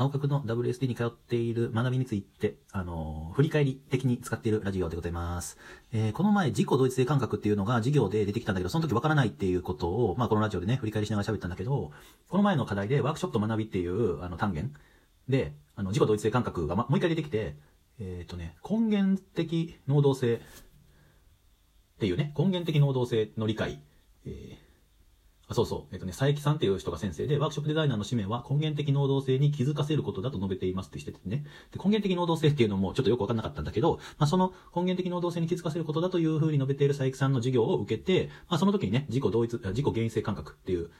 青角の WSD に通っている学びについて、あの振り返り的に使っているラジオでございます。えーこの前、自己同一性感覚っていうのが授業で出てきたんだけど、その時わからないっていうことを、まあこのラジオでね、振り返りしながら喋ったんだけど、この前の課題でワークショップと学びっていう、あの、単元で、あの、自己同一性感覚が、ま、もう一回出てきて、えっ、とね、根源的能動性っていうね、根源的能動性の理解、えーあそうそう、えっ、とね、佐伯さんっていう人が先生で、ワークショップデザイナーの使命は根源的能動性に気づかせることだと述べていますってしててね。で根源的能動性っていうのもちょっとよくわかんなかったんだけど、まあ、その根源的能動性に気づかせることだというふうに述べている佐伯さんの授業を受けて、まあ、その時にね、自己同一、自己原因性感覚っていう、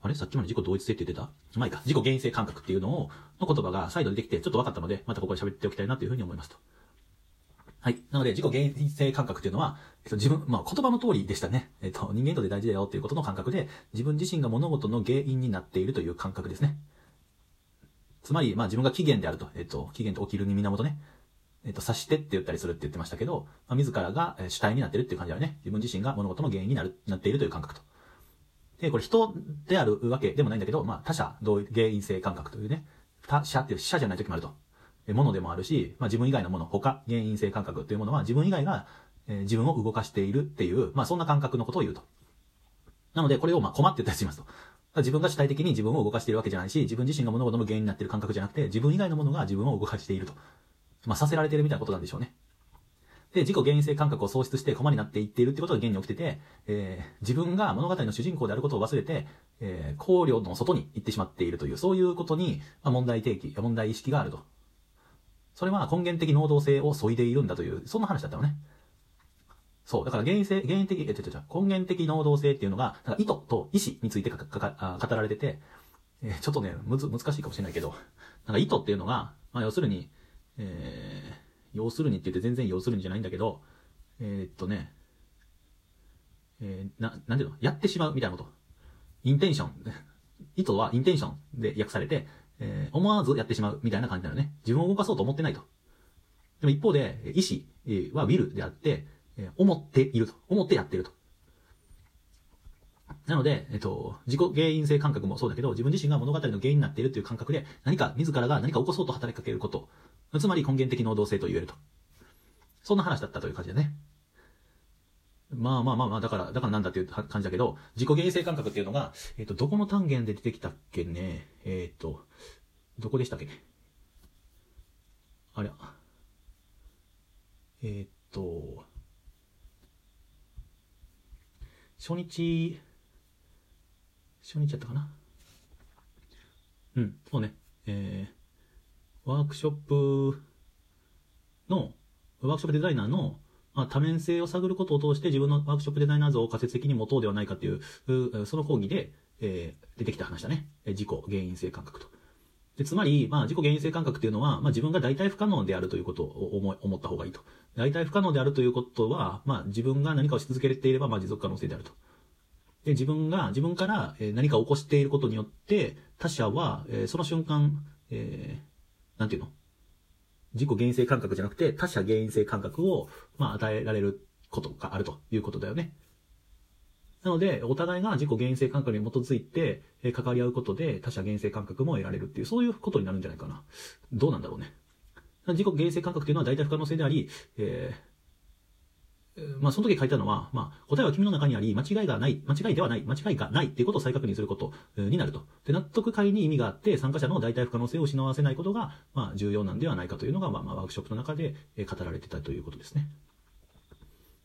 あれ？さっきまで自己同一性って言ってた？まあいいか。自己原因性感覚っていうのを、の言葉が再度出てきて、ちょっと分かったので、またここで喋っておきたいなというふうに思いますと。はい。なので、自己原因性感覚っていうのは、えっと、自分、まあ、言葉の通りでしたね。えっと、人間にとって大事だよっていうことの感覚で、自分自身が物事の原因になっているという感覚ですね。つまり、まあ、自分が起源であると。えっと、起源と起きるに源ね。えっと、察してって言ったりするって言ってましたけど、まあ、自らが主体になってるっていう感じだよね。自分自身が物事の原因になる、なっているという感覚と。で、これ人であるわけでもないんだけど、まあ、他者同原因性感覚というね、他者っていう死者じゃない時もあると。えものでもあるし、まあ、自分以外のもの、他、原因性感覚というものは自分以外が、えー自分を動かしているっていう、まあ、そんな感覚のことを言うと。なので、これをまあ、困ってたりしますと。自分が主体的に自分を動かしているわけじゃないし、自分自身が物事の原因になっている感覚じゃなくて、自分以外のものが自分を動かしていると。まあ、させられているみたいなことなんでしょうね。で、自己原因性感覚を喪失して駒になっていっているってことが現に起きてて、えー自分が物語の主人公であることを忘れて、えー考慮の外に行ってしまっているという、そういうことに、まあ、問題提起、問題意識があると。それは根源的能動性を削いでいるんだという、そんな話だったのね。そう。だから原因性、原因的、え、ちょちょ、根源的能動性っていうのが、なんか意図と意思についてかか語られてて、えちょっとね、むず、難しいかもしれないけど、なんか意図っていうのが、まあ要するに、えー、要するにって言って全然要するにじゃないんだけど、えーっとね、えーな、なんていうの？やってしまうみたいなこと。インテンション。意図はインテンションで訳されて、えー思わずやってしまうみたいな感じなのね。自分を動かそうと思ってないと。でも一方で、意思えーはウィルであって、え思っていると。思ってやっていると。なので、えっと、自己原因性感覚もそうだけど、自分自身が物語の原因になっているという感覚で、何か自らが何か起こそうと働きかけること。つまり根源的能動性と言えると。そんな話だったという感じだね。まあまあまあまあ、だから、だからなんだっていう感じだけど、自己原因性感覚っていうのが、えっ、と、どこの単元で出てきたっけね？えっ、と、どこでしたっけ？ね。あれ？えっ、と、初日、初日やったかな？うん、そうね。えー、ワークショップの、ワークショップデザイナーの、まあ、多面性を探ることを通して自分のワークショップデザイナー像を仮説的に持とうではないかという、その講義で、えー出てきた話だね。自己原因性感覚と。でつまり、まあ、自己原因性感覚っていうのは、まあ、自分が大体不可能であるということを思思った方がいいと。大体不可能であるということは、まあ、自分が何かをし続けていれば、まあ、持続可能性であると。で、自分が、自分から何かを起こしていることによって、他者は、えーその瞬間、えーなんていうの？自己原因性感覚じゃなくて、他者原因性感覚を、まあ、与えられることがあるということだよね。なので、お互いが自己原因性感覚に基づいて、え関わり合うことで他者原因性感覚も得られるっていう、そういうことになるんじゃないかな。どうなんだろうね。自己原因性感覚っていうのは大体不可能性であり、えーまあ、その時書いたのは、まあ、答えは君の中にあり、間違いがない、間違いではない、間違いがないっていうことを再確認することになると。で、納得会に意味があって、参加者の大体不可能性を失わせないことが、まあ、重要なんではないかというのが、まあ、ワークショップの中で語られてたということですね。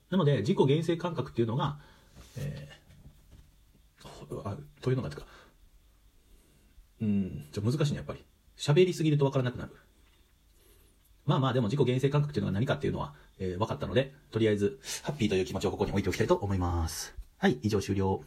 なので、自己原因性感覚っていうのが、えーあというのが、てか、うん、ちょ、難しいね、やっぱり。喋りすぎるとわからなくなる。まあまあ、でも自己厳正感覚っていうのは何かっていうのは、えー分かったので、とりあえず、ハッピーという気持ちをここに置いておきたいと思います。はい、以上終了。